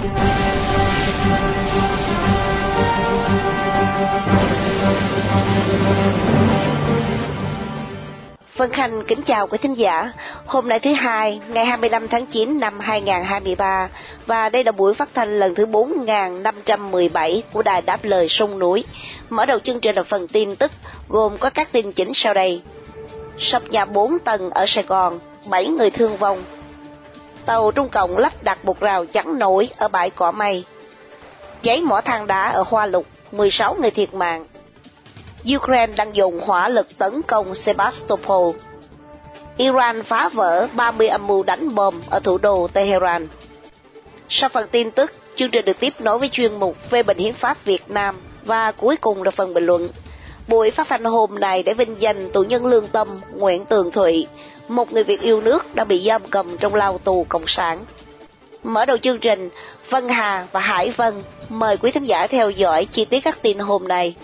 Vân Khanh kính chào quý thính giả. Hôm nay thứ hai, ngày 25 tháng 9 năm 2023 và đây là buổi phát thanh lần thứ 4517 của Đài Đáp Lời Sông Núi. Mở đầu chương trình là phần tin tức gồm có các tin chính sau đây. Sập nhà 4 tầng ở Sài Gòn, 7 người thương vong. Tàu Trung Cộng lắp đặt một rào chắn nổi ở bãi cỏ mây. Cháy mỏ than đá ở Hoa Lục, 16 người thiệt mạng. Ukraine đang dùng hỏa lực tấn công Sebastopol. Iran phá vỡ 30 âm mưu đánh bom ở thủ đô Tehran. Sau phần tin tức, chương trình được tiếp nối với chuyên mục về bệnh hiến pháp Việt Nam và cuối cùng là phần bình luận. Buổi phát thanh hôm nay để vinh danh tù nhân lương tâm Nguyễn Tường Thụy, một người Việt yêu nước đã bị giam cầm trong lao tù Cộng sản. Mở đầu chương trình, Vân Hà và Hải Vân mời quý thính giả theo dõi chi tiết các tin hôm nay.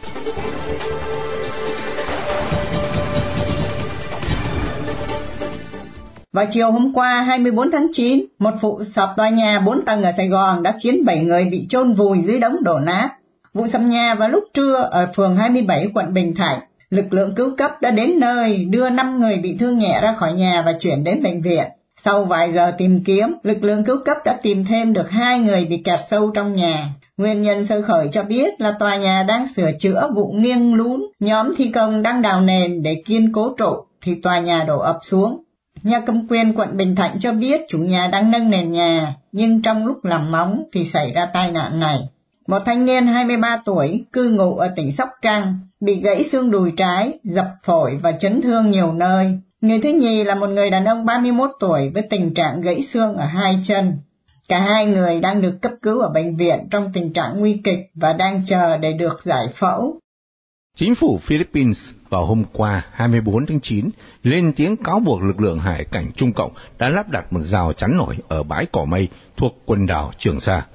Vào chiều hôm qua 24 tháng 9, một vụ sập tòa nhà 4 tầng ở Sài Gòn đã khiến 7 người bị chôn vùi dưới đống đổ nát. Vụ sập nhà vào lúc trưa ở phường 27 quận Bình Thạnh, lực lượng cứu cấp đã đến nơi đưa 5 người bị thương nhẹ ra khỏi nhà và chuyển đến bệnh viện. Sau vài giờ tìm kiếm, lực lượng cứu cấp đã tìm thêm được hai người bị kẹt sâu trong nhà. Nguyên nhân sơ khởi cho biết là tòa nhà đang sửa chữa vụ nghiêng lún, nhóm thi công đang đào nền để kiên cố trụ thì tòa nhà đổ ập xuống. Nhà cầm quyền quận Bình Thạnh cho biết chủ nhà đang nâng nền nhà, nhưng trong lúc làm móng thì xảy ra tai nạn này. Một thanh niên 23 tuổi, cư ngụ ở tỉnh Sóc Trăng, bị gãy xương đùi trái, dập phổi và chấn thương nhiều nơi. Người thứ nhì là một người đàn ông 31 tuổi với tình trạng gãy xương ở hai chân. Cả hai người đang được cấp cứu ở bệnh viện trong tình trạng nguy kịch và đang chờ để được giải phẫu. Chính phủ Philippines vào hôm qua 24 tháng 9 lên tiếng cáo buộc lực lượng hải cảnh Trung Cộng đã lắp đặt một rào chắn nổi ở bãi cỏ mây thuộc quần đảo Trường Sa.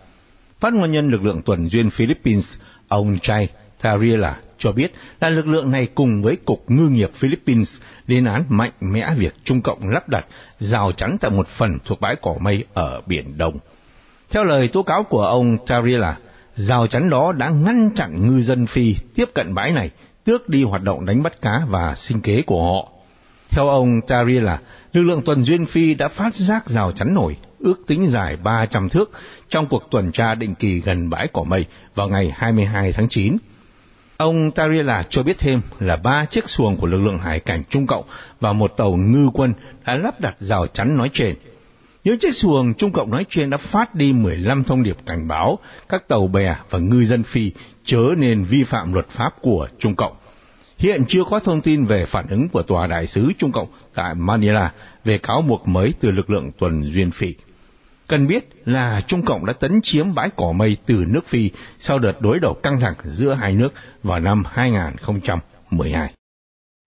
Phát ngôn nhân lực lượng tuần duyên Philippines, ông Chay Tariela cho biết là lực lượng này cùng với Cục Ngư nghiệp Philippines lên án mạnh mẽ việc Trung Cộng lắp đặt rào chắn tại một phần thuộc bãi cỏ mây ở Biển Đông. Theo lời tố cáo của ông Tariela, rào chắn đó đã ngăn chặn ngư dân Phi tiếp cận bãi này, tước đi hoạt động đánh bắt cá và sinh kế của họ. Theo ông Tariela, lực lượng tuần duyên Phi đã phát giác rào chắn nổi, ước tính dài 300 thước trong cuộc tuần tra định kỳ gần bãi cỏ mây vào ngày 22 tháng 9. Ông Tariela cho biết thêm là ba chiếc xuồng của lực lượng hải cảnh Trung Cộng và một tàu ngư quân đã lắp đặt rào chắn nói trên. Những chiếc xuồng Trung Cộng nói trên đã phát đi 15 thông điệp cảnh báo các tàu bè và ngư dân Phi chớ nên vi phạm luật pháp của Trung Cộng. Hiện chưa có thông tin về phản ứng của Tòa Đại sứ Trung Cộng tại Manila về cáo buộc mới từ lực lượng tuần duyên Phi. Cần biết là Trung Cộng đã tấn chiếm bãi cỏ mây từ nước Phi sau đợt đối đầu căng thẳng giữa hai nước vào năm 2012.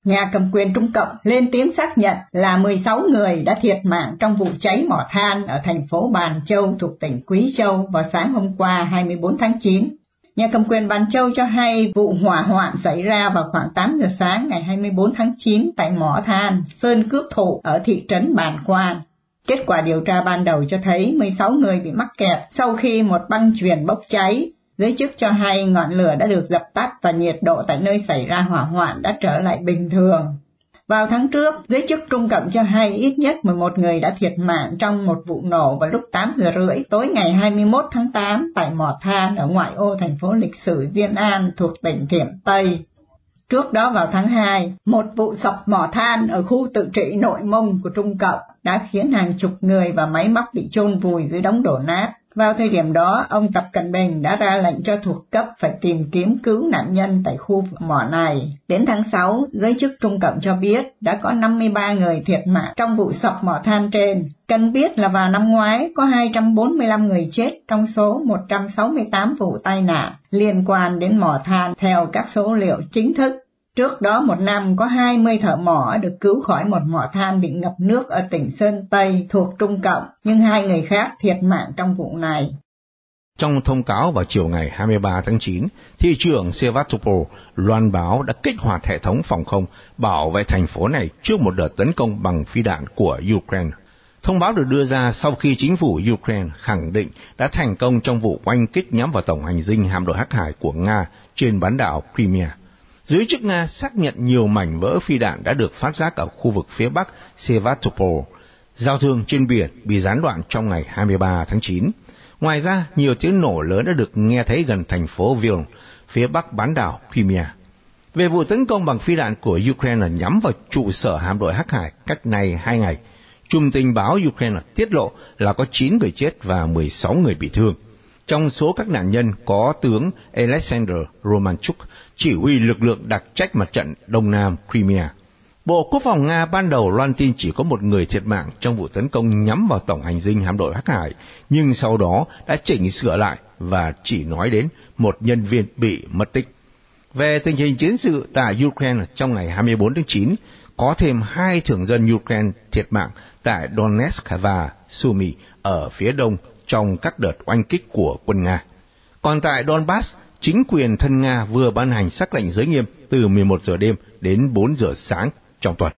Nhà cầm quyền Trung Cộng lên tiếng xác nhận là 16 người đã thiệt mạng trong vụ cháy mỏ than ở thành phố Bàn Châu thuộc tỉnh Quý Châu vào sáng hôm qua 24 tháng 9. Nhà cầm quyền Bàn Châu cho hay vụ hỏa hoạn xảy ra vào khoảng 8 giờ sáng ngày 24 tháng 9 tại mỏ than Sơn Cước Thụ ở thị trấn Bàn Quan. Kết quả điều tra ban đầu cho thấy 16 người bị mắc kẹt sau khi một băng chuyền bốc cháy. Giới chức cho hay ngọn lửa đã được dập tắt và nhiệt độ tại nơi xảy ra hỏa hoạn đã trở lại bình thường. Vào tháng trước, giới chức Trung Cộng cho hay ít nhất 11 người đã thiệt mạng trong một vụ nổ vào lúc 8 giờ rưỡi tối ngày 21 tháng 8 tại mỏ than ở ngoại ô thành phố lịch sử Diên An thuộc tỉnh Thiểm Tây. Trước đó vào tháng 2, một vụ sập mỏ than ở khu tự trị nội mông của Trung Cộng đã khiến hàng chục người và máy móc bị chôn vùi dưới đống đổ nát. Vào thời điểm đó, ông Tập Cận Bình đã ra lệnh cho thuộc cấp phải tìm kiếm cứu nạn nhân tại khu mỏ này. Đến tháng 6, giới chức Trung Cộng cho biết đã có 53 người thiệt mạng trong vụ sập mỏ than trên. Cần biết là vào năm ngoái có 245 người chết trong số 168 vụ tai nạn liên quan đến mỏ than theo các số liệu chính thức. Trước đó một năm có 20 thợ mỏ được cứu khỏi một mỏ than bị ngập nước ở tỉnh Sơn Tây thuộc Trung Cộng, nhưng hai người khác thiệt mạng trong vụ này. Trong thông cáo vào chiều ngày 23 tháng 9, thị trưởng Sevastopol loan báo đã kích hoạt hệ thống phòng không bảo vệ thành phố này trước một đợt tấn công bằng phi đạn của Ukraine. Thông báo được đưa ra sau khi chính phủ Ukraine khẳng định đã thành công trong vụ oanh kích nhắm vào tổng hành dinh hạm đội Hắc Hải của Nga trên bán đảo Crimea. Giới chức Nga xác nhận nhiều mảnh vỡ phi đạn đã được phát giác ở khu vực phía bắc Sevastopol. Giao thương trên biển bị gián đoạn trong ngày 23 tháng 9. Ngoài ra, nhiều tiếng nổ lớn đã được nghe thấy gần thành phố Vilna, phía bắc bán đảo Crimea. Về vụ tấn công bằng phi đạn của Ukraine nhắm vào trụ sở hạm đội Hắc Hải cách này hai ngày, Trung tình báo Ukraine tiết lộ là có 9 người chết và 16 người bị thương. Trong số các nạn nhân có tướng Alexander Romanchuk, chỉ huy lực lượng đặc trách mặt trận Đông Nam Crimea. Bộ Quốc phòng Nga ban đầu loan tin chỉ có một người thiệt mạng trong vụ tấn công nhắm vào tổng hành dinh hạm đội Hắc Hải, nhưng sau đó đã chỉnh sửa lại và chỉ nói đến một nhân viên bị mất tích. Về tình hình chiến sự tại Ukraine trong ngày 24 tháng 9, có thêm hai thường dân Ukraine thiệt mạng tại Donetsk và Sumy ở phía đông trong các đợt oanh kích của quân Nga. Còn tại Donbass, chính quyền thân Nga vừa ban hành sắc lệnh giới nghiêm từ 11 giờ đêm đến 4 giờ sáng trong tuần.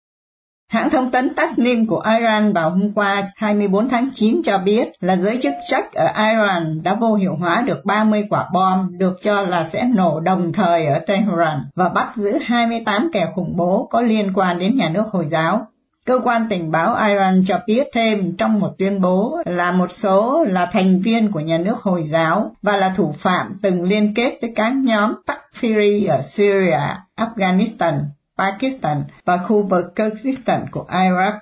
Hãng thông tấn Tasnim của Iran vào hôm qua 24 tháng 9 cho biết là giới chức trách ở Iran đã vô hiệu hóa được 30 quả bom được cho là sẽ nổ đồng thời ở Tehran và bắt giữ 28 kẻ khủng bố có liên quan đến nhà nước Hồi giáo. Cơ quan tình báo Iran cho biết thêm trong một tuyên bố là một số là thành viên của nhà nước Hồi giáo và là thủ phạm từng liên kết với các nhóm Takfiri ở Syria, Afghanistan, Pakistan và khu vực Kyrgyzstan của Iraq.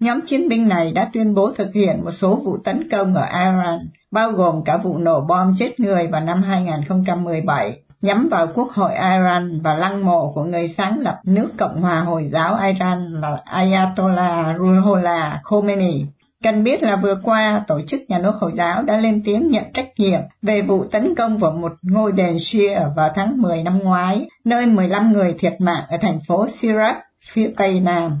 Nhóm chiến binh này đã tuyên bố thực hiện một số vụ tấn công ở Iran, bao gồm cả vụ nổ bom chết người vào năm 2017 nhắm vào quốc hội Iran và lăng mộ của người sáng lập nước Cộng hòa Hồi giáo Iran là Ayatollah Ruhollah Khomeini. Cần biết là vừa qua, tổ chức nhà nước Hồi giáo đã lên tiếng nhận trách nhiệm về vụ tấn công vào một ngôi đền Shia vào tháng 10 năm ngoái, nơi 15 người thiệt mạng ở thành phố Sirach, phía tây nam.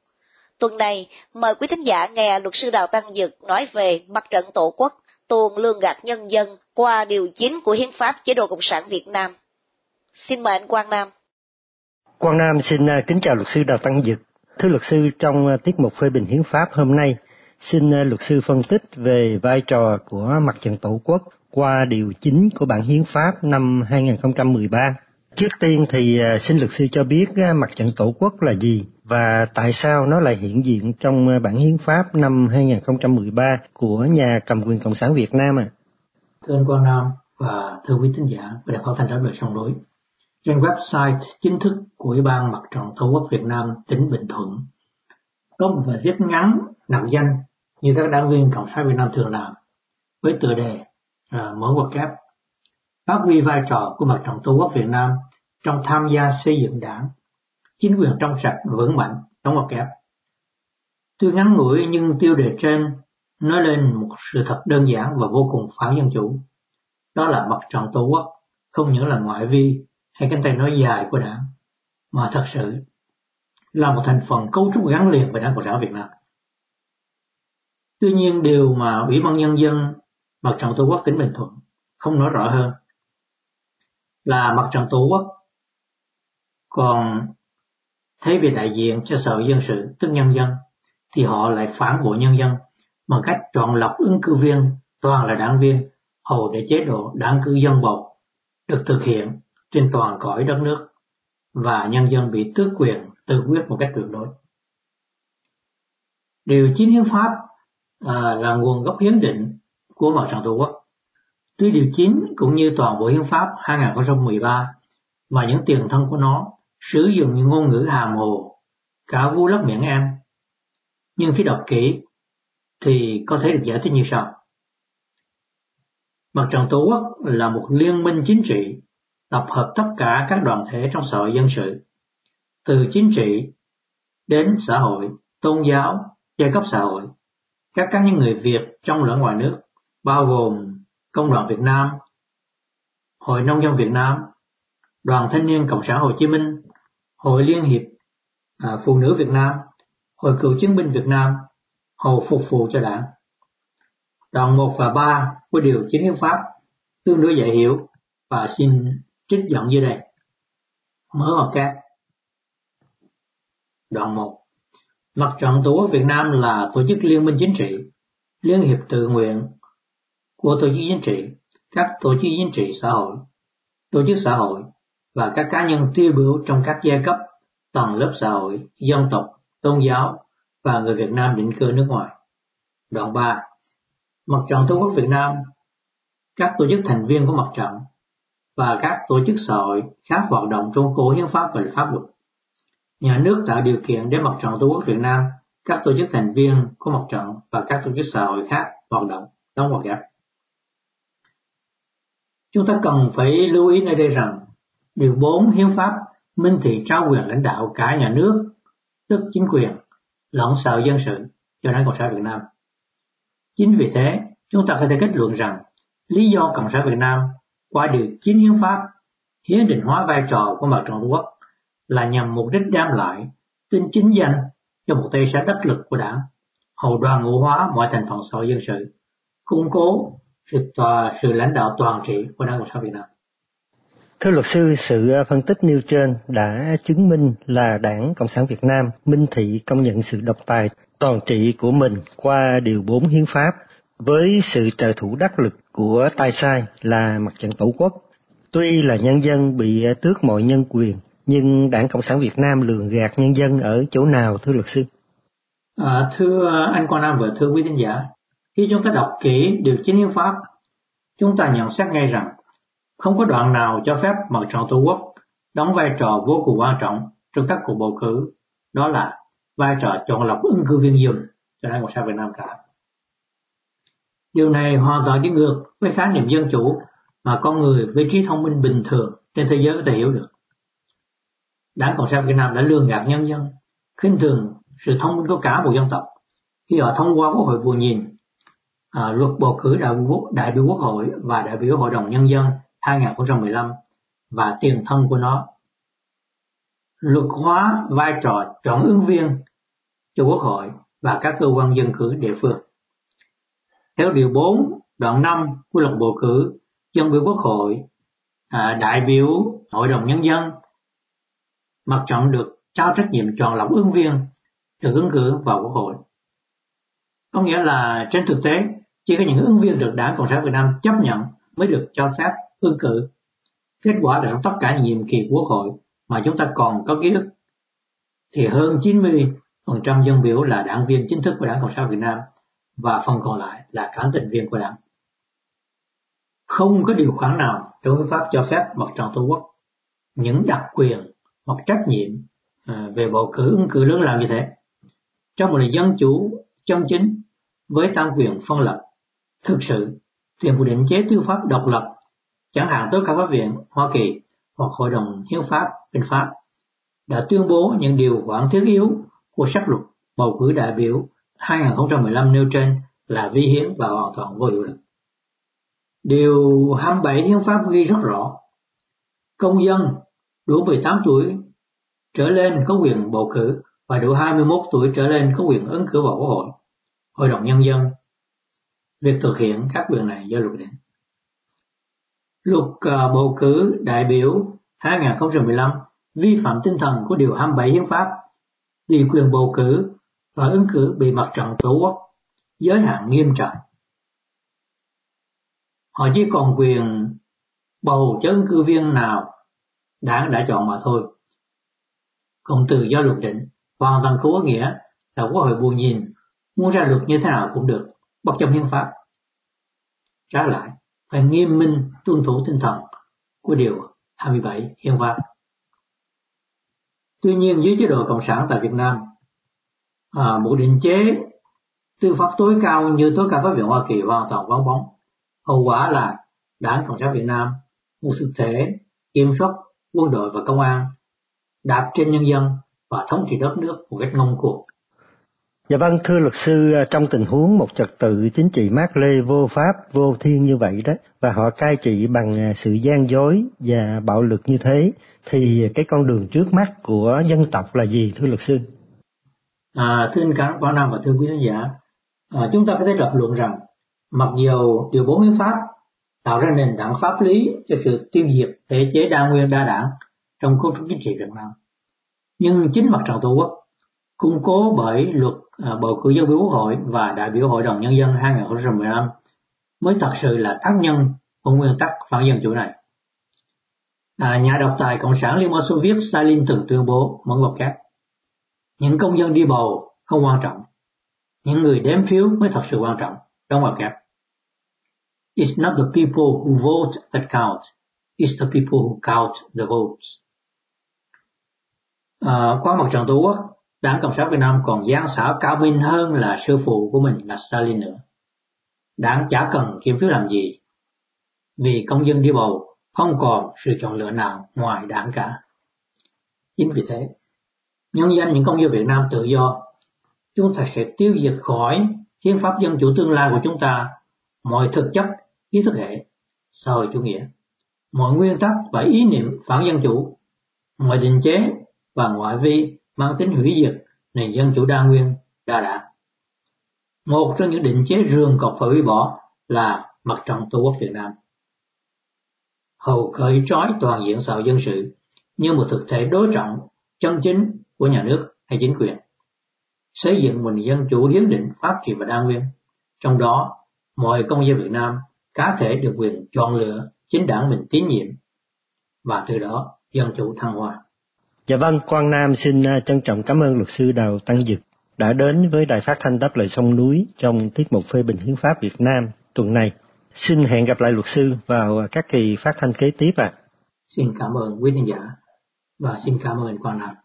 Tuần này, mời quý thính giả nghe luật sư Đào Tăng Dực nói về mặt trận tổ quốc, tuồng lương gạt nhân dân qua điều 9 của Hiến pháp chế độ Cộng sản Việt Nam. Xin mời anh Quang Nam. Quang Nam xin à, kính chào luật sư Đào Tăng Dực. Thưa luật sư, trong à, tiết mục phê bình hiến pháp hôm nay, xin à, luật sư phân tích về vai trò của mặt trận tổ quốc qua điều 9 của bản hiến pháp năm 2013. Trước tiên thì xin luật sư cho biết mặt trận tổ quốc là gì và tại sao nó lại hiện diện trong ờ, bản hiến pháp năm 2013 của nhà cầm quyền Cộng sản Việt Nam à? Thưa anh Quang Nam và thưa quý thính giả của Đài Phát thanh Trả lời sông đối. Trên website chính thức của Ủy ban Mặt trận Tổ quốc Việt Nam tỉnh Bình Thuận có một bài viết ngắn nặng danh như các đảng viên Cộng sản Việt Nam thường làm với tựa đề uh, mở ngoặc kép phát huy vai trò của Mặt trận Tổ quốc Việt Nam trong tham gia xây dựng đảng chính quyền trong sạch vững mạnh đóng một kẹp. Tuy ngắn ngủi nhưng tiêu đề trên nói lên một sự thật đơn giản và vô cùng phản dân chủ. Đó là mặt trận tổ quốc không những là ngoại vi hay cánh tay nói dài của đảng, mà thật sự là một thành phần cấu trúc gắn liền với Đảng Cộng sản Việt Nam. Tuy nhiên điều mà Ủy ban Nhân dân Mặt trận Tổ quốc tỉnh Bình Thuận không nói rõ hơn là Mặt trận Tổ quốc còn thế về đại diện cho sở dân sự tức nhân dân thì họ lại phản bội nhân dân bằng cách chọn lọc ứng cử viên toàn là đảng viên hầu để chế độ đảng cử dân bầu được thực hiện trên toàn cõi đất nước và nhân dân bị tước quyền tự quyết một cách tuyệt đối. Điều 9 hiến pháp à, là nguồn gốc hiến định của Mặt trận Tổ quốc. Tuy điều 9 cũng như toàn bộ hiến pháp 2013 và những tiền thân của nó sử dụng những ngôn ngữ hàm hồ, cả vu lấp miệng em. Nhưng khi đọc kỹ thì có thể được giải thích như sau. Mặt trận Tổ quốc là một liên minh chính trị tập hợp tất cả các đoàn thể trong xã hội dân sự, từ chính trị đến xã hội, tôn giáo, giai cấp xã hội, các cá nhân người Việt trong lẫn ngoài nước, bao gồm Công đoàn Việt Nam, Hội Nông dân Việt Nam, Đoàn Thanh niên Cộng sản Hồ Chí Minh, Hội Liên hiệp à, Phụ nữ Việt Nam, Hội Cựu chiến binh Việt Nam, Hội Phục vụ cho Đảng. Đoạn 1 và 3 của Điều chính Hiến pháp tương đối dễ hiểu và xin trích dẫn dưới đây. Mở ngoặc kép. Đoạn 1 Mặt trận Tổ quốc Việt Nam là tổ chức liên minh chính trị, liên hiệp tự nguyện của tổ chức chính trị, các tổ chức chính trị xã hội, tổ chức xã hội và các cá nhân tiêu biểu trong các giai cấp, tầng lớp xã hội, dân tộc, tôn giáo và người Việt Nam định cư nước ngoài. Đoạn 3. Mặt trận Tổ quốc Việt Nam, các tổ chức thành viên của mặt trận và các tổ chức xã hội khác hoạt động trong khổ hiến pháp và pháp luật. Nhà nước tạo điều kiện để mặt trận Tổ quốc Việt Nam, các tổ chức thành viên của mặt trận và các tổ chức xã hội khác hoạt động, đóng hoạt gạch. Chúng ta cần phải lưu ý nơi đây rằng Điều 4 Hiến pháp minh thị trao quyền lãnh đạo cả nhà nước, tức chính quyền, lẫn sở dân sự cho Đảng Cộng sản Việt Nam. Chính vì thế, chúng ta có thể kết luận rằng lý do Cộng sản Việt Nam qua điều 9 hiến pháp hiến định hóa vai trò của mặt trận Tổ quốc là nhằm mục đích đem lại tính chính danh cho một tay xã đắc lực của đảng, hậu đoàn ngũ hóa mọi thành phần xã hội dân sự, củng cố sự tòa sự lãnh đạo toàn trị của đảng cộng sản Việt Nam. Thưa luật sư, sự à, phân tích nêu trên đã chứng minh là Đảng Cộng sản Việt Nam minh thị công nhận sự độc tài toàn trị của mình qua Điều 4 Hiến pháp với sự trợ thủ đắc lực của tay sai là mặt trận tổ quốc. Tuy là nhân dân bị tước mọi nhân quyền, nhưng Đảng Cộng sản Việt Nam lường gạt nhân dân ở chỗ nào thưa luật sư? À, thưa anh Quang Nam và thưa quý khán giả, khi chúng ta đọc kỹ điều 9 hiến pháp, chúng ta nhận xét ngay rằng không có đoạn nào cho phép mặt trận tổ quốc đóng vai trò vô cùng quan trọng trong các cuộc bầu cử, đó là vai trò chọn lọc ứng cử viên dùm cho Đảng Cộng sản Việt Nam cả. Điều này hoàn toàn đi ngược với khái niệm dân chủ mà con người với trí thông minh bình thường trên thế giới có thể hiểu được. Đảng Cộng sản Việt Nam đã lường gạt nhân dân, khinh thường sự thông minh của cả một dân tộc khi họ thông qua quốc hội vừa nhìn à, luật bầu cử đại biểu, đại biểu quốc hội và đại biểu hội đồng nhân dân 2015 và tiền thân của nó luật hóa vai trò chọn ứng viên cho quốc hội và các cơ quan dân cử địa phương. Theo điều 4 đoạn 5 của luật bầu cử dân biểu quốc hội, à, đại biểu hội đồng nhân dân, mặt trận được trao trách nhiệm chọn lọc ứng viên được ứng cử vào quốc hội. Có nghĩa là trên thực tế chỉ có những ứng viên được Đảng Cộng sản Việt Nam chấp nhận mới được cho phép ứng cử. Kết quả là trong tất cả nhiệm kỳ quốc hội mà chúng ta còn có ký ức thì hơn 90% dân biểu là đảng viên chính thức của Đảng Cộng sản Việt Nam và phần còn lại là cán tình viên của đảng. Không có điều khoản nào trong hiến pháp cho phép mặt trận tổ quốc những đặc quyền hoặc trách nhiệm à, về bầu cử, ứng cử lớn lao như thế. Trong một nền dân chủ chân chính với tam quyền phân lập, thực sự, thì một định chế tư pháp độc lập chẳng hạn tối cao pháp viện Hoa Kỳ hoặc Hội đồng Hiến pháp bên Pháp đã tuyên bố những điều khoản thiết yếu của sắc luật bầu cử đại biểu 2015 nêu trên là vi hiến và hoàn toàn vô hiệu lực. Điều 27 hiến pháp ghi rất rõ, công dân đủ 18 tuổi trở lên có quyền bầu cử và đủ 21 tuổi trở lên có quyền ứng cử vào Quốc hội, Hội đồng Nhân dân. Việc thực hiện các quyền này do luật định. Luật ờ, bầu cử đại biểu 2015 vi phạm tinh thần của Điều 27 Hiến pháp vì quyền bầu cử và ứng cử bị mặt trận tổ quốc giới hạn nghiêm trọng. Họ chỉ còn quyền bầu cho ứng cử viên nào đảng đã chọn mà thôi. Còn từ do luật định hoàn toàn không có nghĩa là quốc hội buồn nhìn muốn ra luật như thế nào cũng được, bất chấp hiến pháp. Trái lại, phải nghiêm minh tuân thủ tinh thần của điều 27 hiến pháp. Tuy nhiên dưới chế độ cộng sản tại Việt Nam, à, một định chế tư pháp tối cao như tối cao pháp viện Hoa Kỳ hoàn toàn vắng bóng. Hậu quả là Đảng Cộng sản Việt Nam một thực thể kiểm soát quân đội và công an đạp trên nhân dân và thống trị đất nước một cách ngông cuồng. Dạ vâng, thưa luật sư, à, trong tình huống một trật tự chính trị mát lê vô pháp, vô thiên như vậy đó, và họ cai trị bằng à, sự gian dối và bạo lực như thế, thì cái con đường trước mắt của dân tộc là gì thưa luật sư? À, thưa anh cả Quảng Nam và thưa quý khán giả, à, chúng ta có thể lập luận rằng mặc dù điều 4 hiến pháp tạo ra nền tảng pháp lý cho sự tiêu diệt thể chế đa nguyên đa đảng trong cấu trúc chính trị Việt Nam, nhưng chính mặt trận tổ quốc củng cố bởi luật à, bầu cử dân biểu quốc hội và đại biểu hội đồng nhân dân 2015 mới thật sự là tác nhân của nguyên tắc phản dân chủ này. À, nhà độc tài Cộng sản Liên bang Xô Viết Stalin từng tuyên bố mở ngoặc kép. Những công dân đi bầu không quan trọng. Những người đếm phiếu mới thật sự quan trọng. Đóng ngoặc kép. It's not the people who vote that count. It's the people who count the votes. À, qua mặt trận tổ quốc, Đảng Cộng sản Việt Nam còn gian xảo cao minh hơn là sư phụ của mình là Stalin nữa. Đảng chả cần kiểm phiếu làm gì, vì công dân đi bầu không còn sự chọn lựa nào ngoài đảng cả. Chính vì thế, nhân danh những công dân Việt Nam tự do, chúng ta sẽ tiêu diệt khỏi hiến pháp dân chủ tương lai của chúng ta mọi thực chất, ý thức hệ, xã hội chủ nghĩa, mọi nguyên tắc và ý niệm phản dân chủ, mọi định chế và ngoại vi mang tính hủy diệt nền dân chủ đa nguyên đa đảng. Một trong những định chế rường cọc phải hủy bỏ là mặt trận tổ quốc Việt Nam. Hầu cởi trói toàn diện xã hội dân sự như một thực thể đối trọng chân chính của nhà nước hay chính quyền. Xây dựng một nền dân chủ hiến định pháp trị và đa nguyên, trong đó mọi công dân Việt Nam cá thể được quyền chọn lựa chính đảng mình tín nhiệm và từ đó dân chủ thăng hoa. Dạ vâng, Quang Nam xin à, trân trọng cảm ơn luật sư Đào Tăng Dực đã đến với Đài Phát Thanh Đáp Lời Sông Núi trong tiết mục phê bình hiến pháp Việt Nam tuần này. Xin hẹn gặp lại luật sư vào các kỳ phát thanh kế tiếp ạ. À. Xin cảm ơn quý khán giả và xin cảm ơn Quang Nam.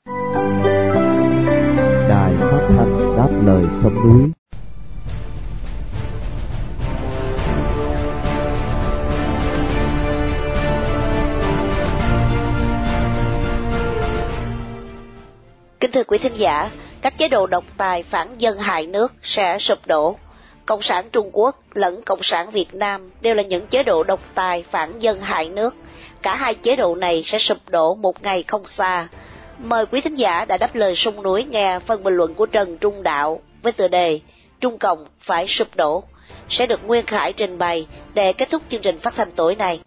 Đài Phát Thanh Đáp Lời Sông Núi Kính thưa quý thính giả, các chế độ độc tài phản dân hại nước sẽ sụp đổ. Cộng sản Trung Quốc lẫn Cộng sản Việt Nam đều là những chế độ độc tài phản dân hại nước. Cả hai chế độ này sẽ sụp đổ một ngày không xa. Mời quý thính giả đã đáp lời sông núi nghe phần bình luận của Trần Trung Đạo với tựa đề Trung Cộng phải sụp đổ sẽ được Nguyên Khải trình bày để kết thúc chương trình phát thanh tối nay.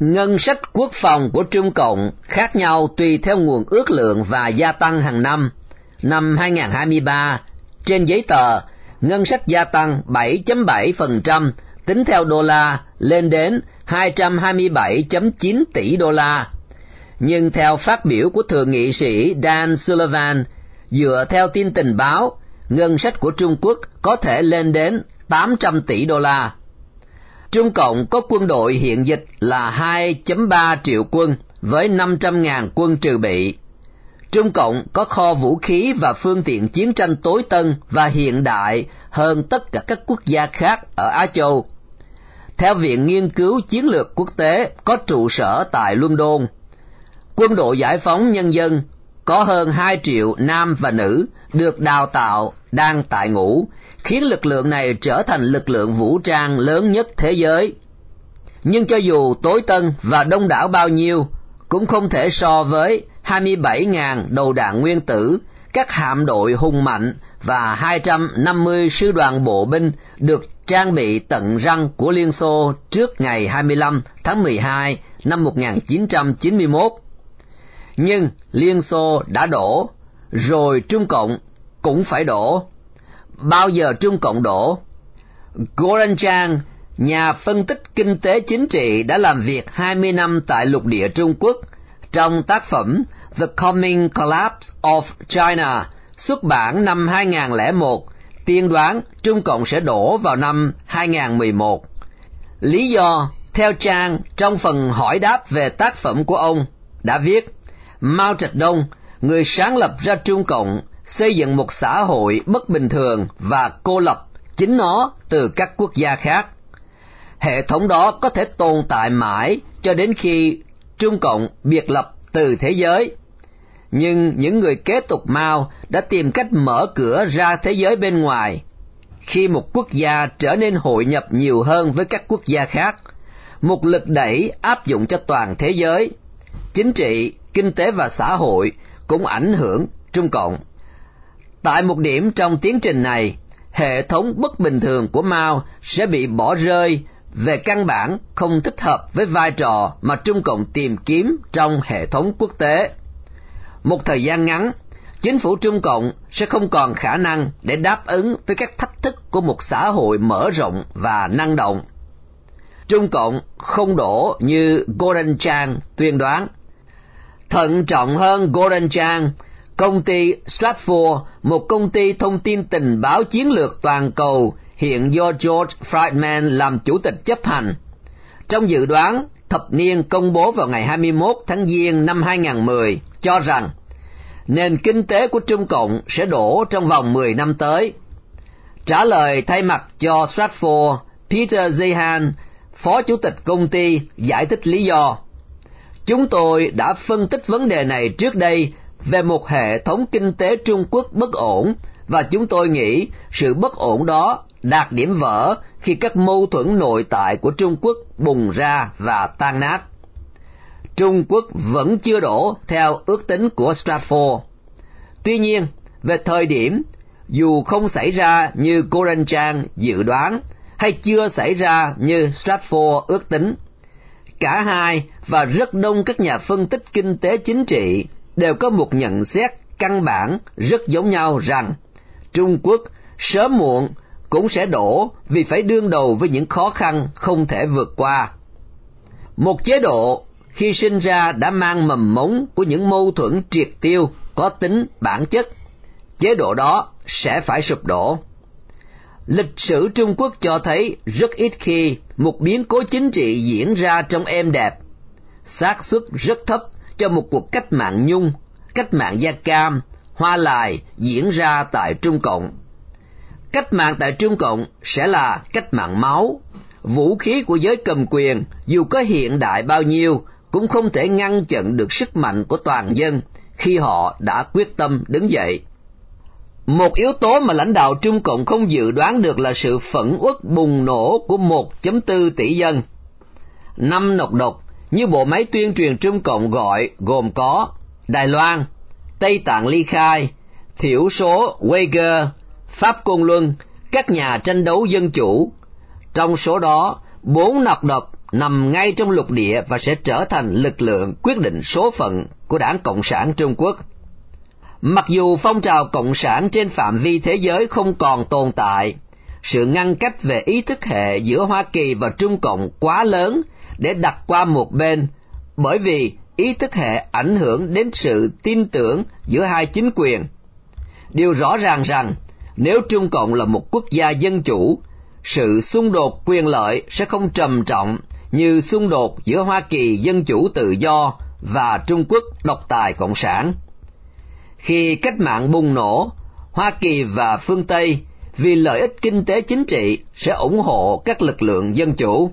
Ngân sách quốc phòng của Trung Cộng khác nhau tùy theo nguồn ước lượng và gia tăng hàng năm. Năm 2023, trên giấy tờ, ngân sách gia tăng 7.7% tính theo đô la lên đến 227.9 tỷ đô la. Nhưng theo phát biểu của Thượng nghị sĩ Dan Sullivan, dựa theo tin tình báo, ngân sách của Trung Quốc có thể lên đến 800 tỷ đô la. Trung Cộng có quân đội hiện dịch là 2.3 triệu quân với 500.000 quân trừ bị. Trung Cộng có kho vũ khí và phương tiện chiến tranh tối tân và hiện đại hơn tất cả các quốc gia khác ở Á Châu. Theo Viện Nghiên cứu Chiến lược Quốc tế có trụ sở tại London, quân đội giải phóng nhân dân có hơn 2 triệu nam và nữ được đào tạo đang tại ngũ, khiến lực lượng này trở thành lực lượng vũ trang lớn nhất thế giới. Nhưng cho dù tối tân và đông đảo bao nhiêu, cũng không thể so với 27.000 đầu đạn nguyên tử, các hạm đội hùng mạnh và 250 sư đoàn bộ binh được trang bị tận răng của Liên Xô trước ngày 25 tháng 12 năm 1991. Nhưng Liên Xô đã đổ, rồi Trung Cộng cũng phải đổ. Bao giờ Trung Cộng đổ? Goran Chang, nhà phân tích kinh tế chính trị đã làm việc 20 năm tại lục địa Trung Quốc trong tác phẩm The Coming Collapse of China xuất bản năm 2001, tiên đoán Trung Cộng sẽ đổ vào năm 2011. Lý do, theo trang trong phần hỏi đáp về tác phẩm của ông, đã viết Mao Trạch Đông, người sáng lập ra Trung Cộng, xây dựng một xã hội bất bình thường và cô lập chính nó từ các quốc gia khác. Hệ thống đó có thể tồn tại mãi cho đến khi Trung Cộng biệt lập từ thế giới nhưng những người kế tục Mao đã tìm cách mở cửa ra thế giới bên ngoài. Khi một quốc gia trở nên hội nhập nhiều hơn với các quốc gia khác, một lực đẩy áp dụng cho toàn thế giới, chính trị, kinh tế và xã hội cũng ảnh hưởng Trung Cộng. Tại một điểm trong tiến trình này, hệ thống bất bình thường của Mao sẽ bị bỏ rơi về căn bản không thích hợp với vai trò mà Trung Cộng tìm kiếm trong hệ thống quốc tế một thời gian ngắn, chính phủ Trung Cộng sẽ không còn khả năng để đáp ứng với các thách thức của một xã hội mở rộng và năng động. Trung Cộng không đổ như Gordon Chang tuyên đoán. Thận trọng hơn Gordon Chang, công ty Stratfor, một công ty thông tin tình báo chiến lược toàn cầu hiện do George Friedman làm chủ tịch chấp hành. Trong dự đoán thập niên công bố vào ngày 21 tháng Giêng năm 2010 cho rằng nền kinh tế của Trung Cộng sẽ đổ trong vòng 10 năm tới. Trả lời thay mặt cho Stratfor, Peter Zehan, phó chủ tịch công ty, giải thích lý do. Chúng tôi đã phân tích vấn đề này trước đây về một hệ thống kinh tế Trung Quốc bất ổn và chúng tôi nghĩ sự bất ổn đó đạt điểm vỡ khi các mâu thuẫn nội tại của Trung Quốc bùng ra và tan nát. Trung Quốc vẫn chưa đổ theo ước tính của Stratfor. Tuy nhiên, về thời điểm, dù không xảy ra như Goran Chang dự đoán hay chưa xảy ra như Stratfor ước tính, cả hai và rất đông các nhà phân tích kinh tế chính trị đều có một nhận xét căn bản rất giống nhau rằng Trung Quốc sớm muộn cũng sẽ đổ vì phải đương đầu với những khó khăn không thể vượt qua. Một chế độ khi sinh ra đã mang mầm mống của những mâu thuẫn triệt tiêu có tính bản chất, chế độ đó sẽ phải sụp đổ. Lịch sử Trung Quốc cho thấy rất ít khi một biến cố chính trị diễn ra trong êm đẹp, xác suất rất thấp cho một cuộc cách mạng nhung, cách mạng da cam, hoa lài diễn ra tại Trung Cộng. Cách mạng tại Trung Cộng sẽ là cách mạng máu, vũ khí của giới cầm quyền dù có hiện đại bao nhiêu cũng không thể ngăn chặn được sức mạnh của toàn dân khi họ đã quyết tâm đứng dậy. Một yếu tố mà lãnh đạo Trung Cộng không dự đoán được là sự phẫn uất bùng nổ của 1.4 tỷ dân. Năm nọc độc như bộ máy tuyên truyền Trung Cộng gọi gồm có Đài Loan, Tây Tạng Ly Khai, thiểu số Uyghur, Pháp Côn Luân, các nhà tranh đấu dân chủ. Trong số đó, bốn nọc độc nằm ngay trong lục địa và sẽ trở thành lực lượng quyết định số phận của đảng Cộng sản Trung Quốc. Mặc dù phong trào Cộng sản trên phạm vi thế giới không còn tồn tại, sự ngăn cách về ý thức hệ giữa Hoa Kỳ và Trung Cộng quá lớn để đặt qua một bên, bởi vì ý thức hệ ảnh hưởng đến sự tin tưởng giữa hai chính quyền. Điều rõ ràng rằng, nếu Trung Cộng là một quốc gia dân chủ, sự xung đột quyền lợi sẽ không trầm trọng như xung đột giữa Hoa Kỳ Dân Chủ Tự Do và Trung Quốc độc tài Cộng sản. Khi cách mạng bùng nổ, Hoa Kỳ và phương Tây vì lợi ích kinh tế chính trị sẽ ủng hộ các lực lượng dân chủ.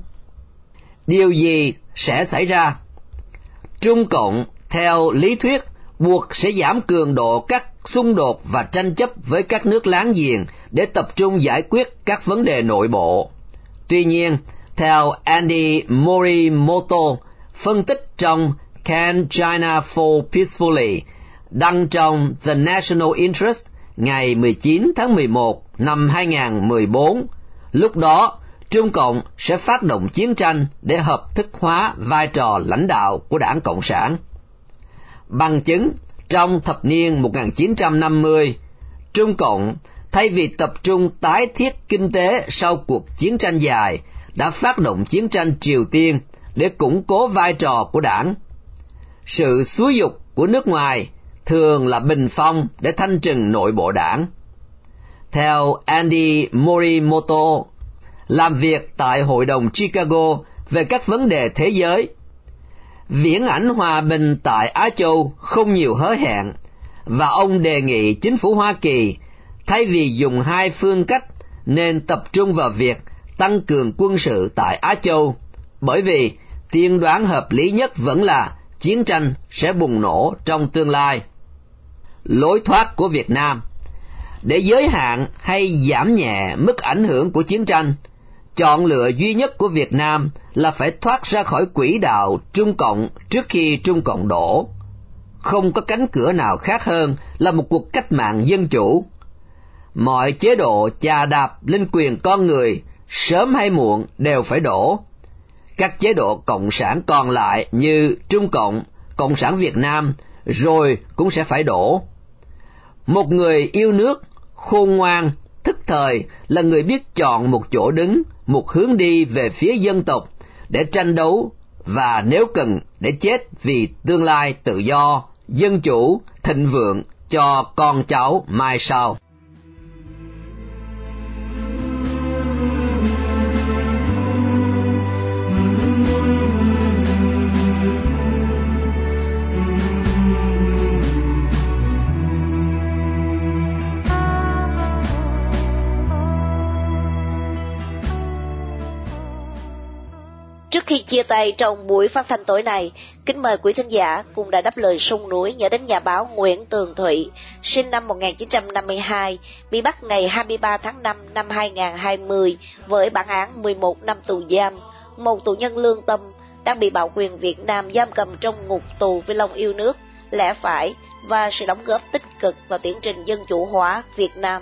Điều gì sẽ xảy ra? Trung Cộng Theo lý thuyết, buộc sẽ giảm cường độ các xung đột và tranh chấp với các nước láng giềng để tập trung giải quyết các vấn đề nội bộ. Tuy nhiên, theo Andy Morimoto, phân tích trong Can China Fall Peacefully, đăng trong The National Interest ngày 19 tháng 11 năm 2014, lúc đó Trung Cộng sẽ phát động chiến tranh để hợp thức hóa vai trò lãnh đạo của đảng Cộng sản. Bằng chứng, trong thập niên 1950, Trung Cộng thay vì tập trung tái thiết kinh tế sau cuộc chiến tranh dài, đã phát động chiến tranh Triều Tiên để củng cố vai trò của đảng. Sự xúi dục của nước ngoài thường là bình phong để thanh trừng nội bộ đảng. Theo Andy Morimoto, làm việc tại Hội đồng Chicago về các vấn đề thế giới, viễn ảnh hòa bình tại Á Châu không nhiều hứa hẹn, và ông đề nghị chính phủ Hoa Kỳ thay vì dùng hai phương cách nên tập trung vào việc tăng cường quân sự tại Á Châu, bởi vì tiên đoán hợp lý nhất vẫn là chiến tranh sẽ bùng nổ trong tương lai. Lối thoát của Việt Nam. Để giới hạn hay giảm nhẹ mức ảnh hưởng của chiến tranh, chọn lựa duy nhất của Việt Nam là phải thoát ra khỏi quỹ đạo Trung Cộng trước khi Trung Cộng đổ. Không có cánh cửa nào khác hơn là một cuộc cách mạng dân chủ. Mọi chế độ chà đạp lên quyền con người, sớm hay muộn đều phải đổ. Các chế độ cộng sản còn lại như Trung Cộng, Cộng sản Việt Nam rồi cũng sẽ phải đổ. Một người yêu nước, khôn ngoan, thức thời là người biết chọn một chỗ đứng, một hướng đi về phía dân tộc để tranh đấu và nếu cần để chết vì tương lai tự do, dân chủ, thịnh vượng cho con cháu mai sau. Khi chia tay trong buổi phát thanh tối này, kính mời quý thính giả cùng đã đáp lời sông núi nhớ đến nhà báo Nguyễn Tường Thụy, sinh năm 1952, bị bắt ngày 23 tháng 5 năm 2020 với bản án 11 năm tù giam, một tù nhân lương tâm đang bị bạo quyền Việt Nam giam cầm trong ngục tù vì lòng yêu nước, lẽ phải và sự đóng góp tích cực vào tiến trình dân chủ hóa Việt Nam.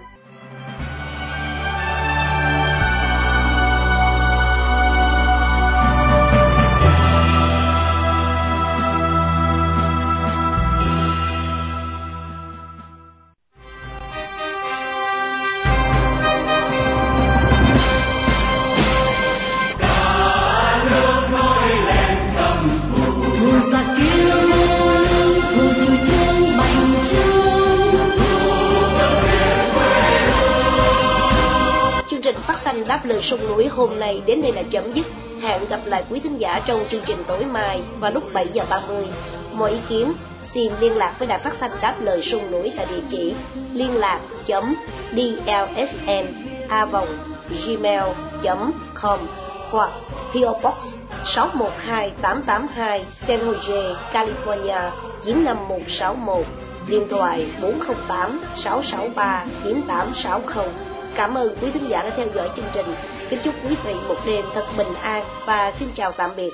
Lên sông núi hôm nay đến đây là chấm dứt. Hẹn gặp lại quý thính giả trong chương trình tối mai vào lúc 7 giờ 30. Mọi ý kiến xin liên lạc với đài phát thanh đáp lời sông núi tại địa chỉ liên lạc chấm dlsn a vòng gmail com hoặc PO Box 612882 San Jose, California 95161 điện thoại 408 663 9860 Cảm ơn quý thính giả đã theo dõi chương trình. Kính chúc quý vị một đêm thật bình an và xin chào tạm biệt.